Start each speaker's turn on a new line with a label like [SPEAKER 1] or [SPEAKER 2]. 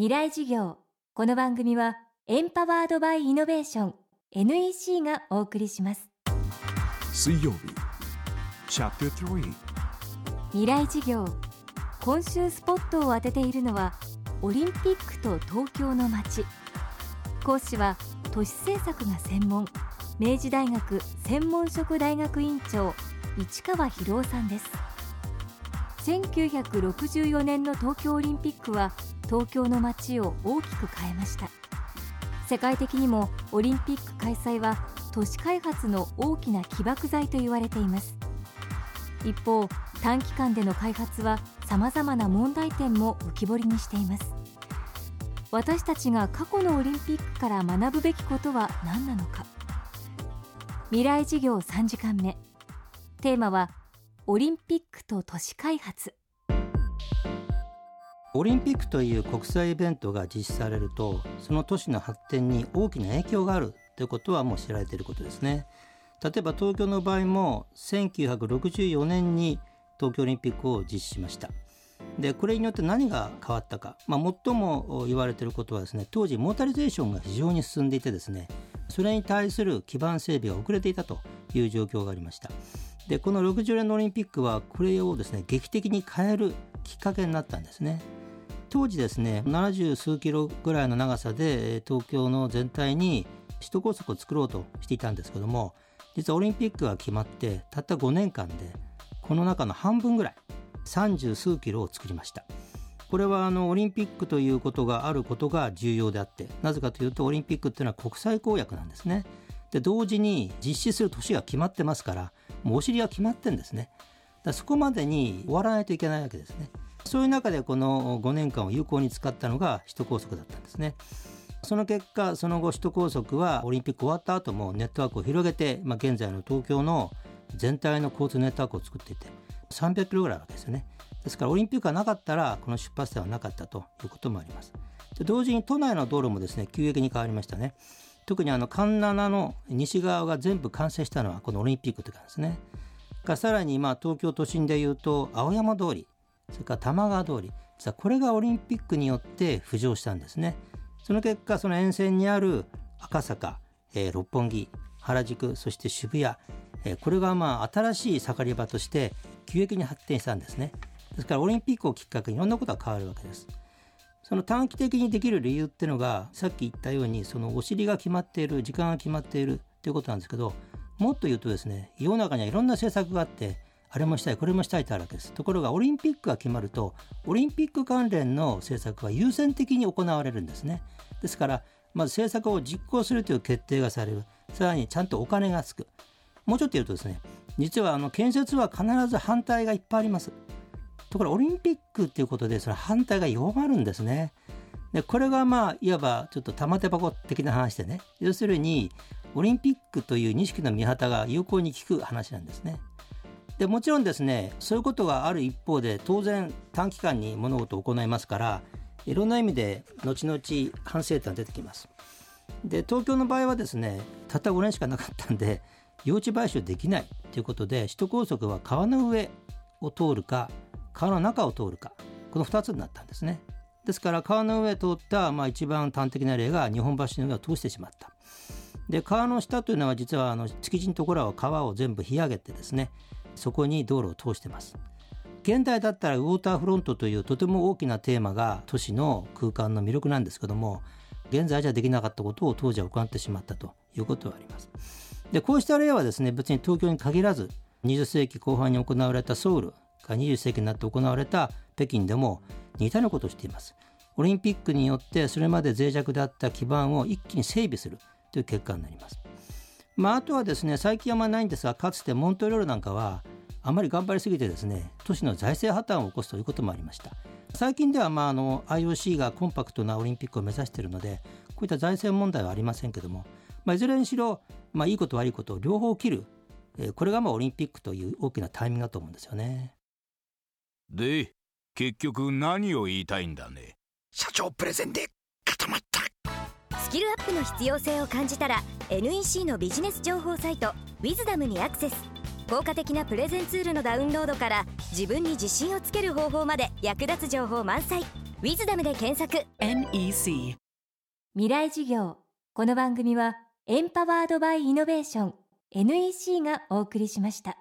[SPEAKER 1] 未来事業。この番組はエンパワードバイイノベーション NEC がお送りします。
[SPEAKER 2] 水曜日チャプター
[SPEAKER 1] 未来事業。今週スポットを当てているのはオリンピックと東京の街。講師は都市政策が専門明治大学専門職大学院長市川博夫さんです1964年の東京オリンピックは東京の街を大きく変えました。世界的にもオリンピック開催は都市開発の大きな起爆剤と言われています。一方短期間での開発はさまざまな問題点も浮き彫りにしています。私たちが過去のオリンピックから学ぶべきことは何なのか。未来事業3時間目。テーマはオリンピックと都市開発。
[SPEAKER 3] オリンピックという国際イベントが実施されるとその都市の発展に大きな影響があるということはもう知られていることですね。例えば東京の場合も1964年に東京オリンピックを実施しました。でこれによって何が変わったか、まあ、最も言われていることはですね当時モータリゼーションが非常に進んでいてですねそれに対する基盤整備が遅れていたという状況がありました。でこの60年のオリンピックはこれをですね劇的に変えるきっかけになったんですね。当時ですね70数キロぐらいの長さで東京の全体に首都高速を作ろうとしていたんですけども実はオリンピックが決まってたった5年間でこの中の半分ぐらい30数キロを作りました。これはあのオリンピックということがあることが重要であってなぜかというとオリンピックっていうのは国際公約なんですね。で同時に実施する年が決まってますからもうお尻が決まってんですねだそこまでに終わらないといけないわけですねそういう中でこの5年間を有効に使ったのが首都高速だったんですね。その結果、その後首都高速はオリンピック終わった後もネットワークを広げて、まあ、現在の東京の全体の交通ネットワークを作っていて、300キロぐらいあるわけですよね。ですからオリンピックがなかったら、この出発点はなかったということもあります。で同時に都内の道路もですね、急激に変わりましたね。特にあの環七の西側が全部完成したのはこのオリンピックというかですね。かさらにまあ東京都心でいうと青山通りそれから玉川通り実はこれがオリンピックによって浮上したんですね。その結果その沿線にある赤坂、えー、六本木原宿そして渋谷、えー、これがまあ新しい盛り場として急激に発展したんですね。ですからオリンピックをきっかけにいろんなことが変わるわけです。その短期的にできる理由っていうのがさっき言ったようにそのお尻が決まっている時間が決まっているということなんですけどもっと言うとですね世の中にはいろんな政策があってあれもしたいこれもしたいとあるわけです。ところがオリンピックが決まるとオリンピック関連の政策は優先的に行われるんですね。ですからまず政策を実行するという決定がされる。さらにちゃんとお金がつく。もうちょっと言うとですね実はあの建設は必ず反対がいっぱいあります。ところオリンピックっていうことでその反対が弱まるんですね。でこれがまあいわばちょっと玉手箱的な話でね。要するにオリンピックという錦の御旗が有効に効く話なんですね。でもちろんですねそういうことがある一方で当然短期間に物事を行いますからいろんな意味で後々反省点が出てきます。で東京の場合はですねたった5年しかなかったんで用地買収できないということで首都高速は川の上を通るか川の中を通るか。この2つになったんですね。ですから川の上を通った、まあ、一番端的な例が日本橋の上を通してしまった。で川の下というのは実はあの築地のところは川を全部干上げてですねそこに道路を通してます。現代だったらウォーターフロントというとても大きなテーマが都市の空間の魅力なんですけども現在じゃできなかったことを当時は行ってしまったということはあります。でこうした例はですね別に東京に限らず20世紀後半に行われたソウルが20世紀になって行われた北京でも似たようなことをしています。オリンピックによってそれまで脆弱であった基盤を一気に整備するという結果になります。まあ、あとはですね最近はまりないんですがかつてモントリオールなんかはあまり頑張りすぎてですね都市の財政破綻を起こすということもありました。最近ではまああの IOC がコンパクトなオリンピックを目指しているのでこういった財政問題はありませんけども、まあ、いずれにしろ、まあ、いいこと悪いことを両方切る。これがまあオリンピックという大きなタイミングだと思うんですよね。
[SPEAKER 4] で結局何を言いたいんだね？
[SPEAKER 2] 社長プレゼンで固まった。
[SPEAKER 5] スキルアップの必要性を感じたら NEC のビジネス情報サイト「ウィズダムにアクセス。効果的なプレゼンツールのダウンロードから自分に自信をつける方法まで役立つ情報満載。ウィズダムで検索。
[SPEAKER 6] NEC
[SPEAKER 1] 未来事業。この番組はエンパワードバイイノベーション NEC がお送りしました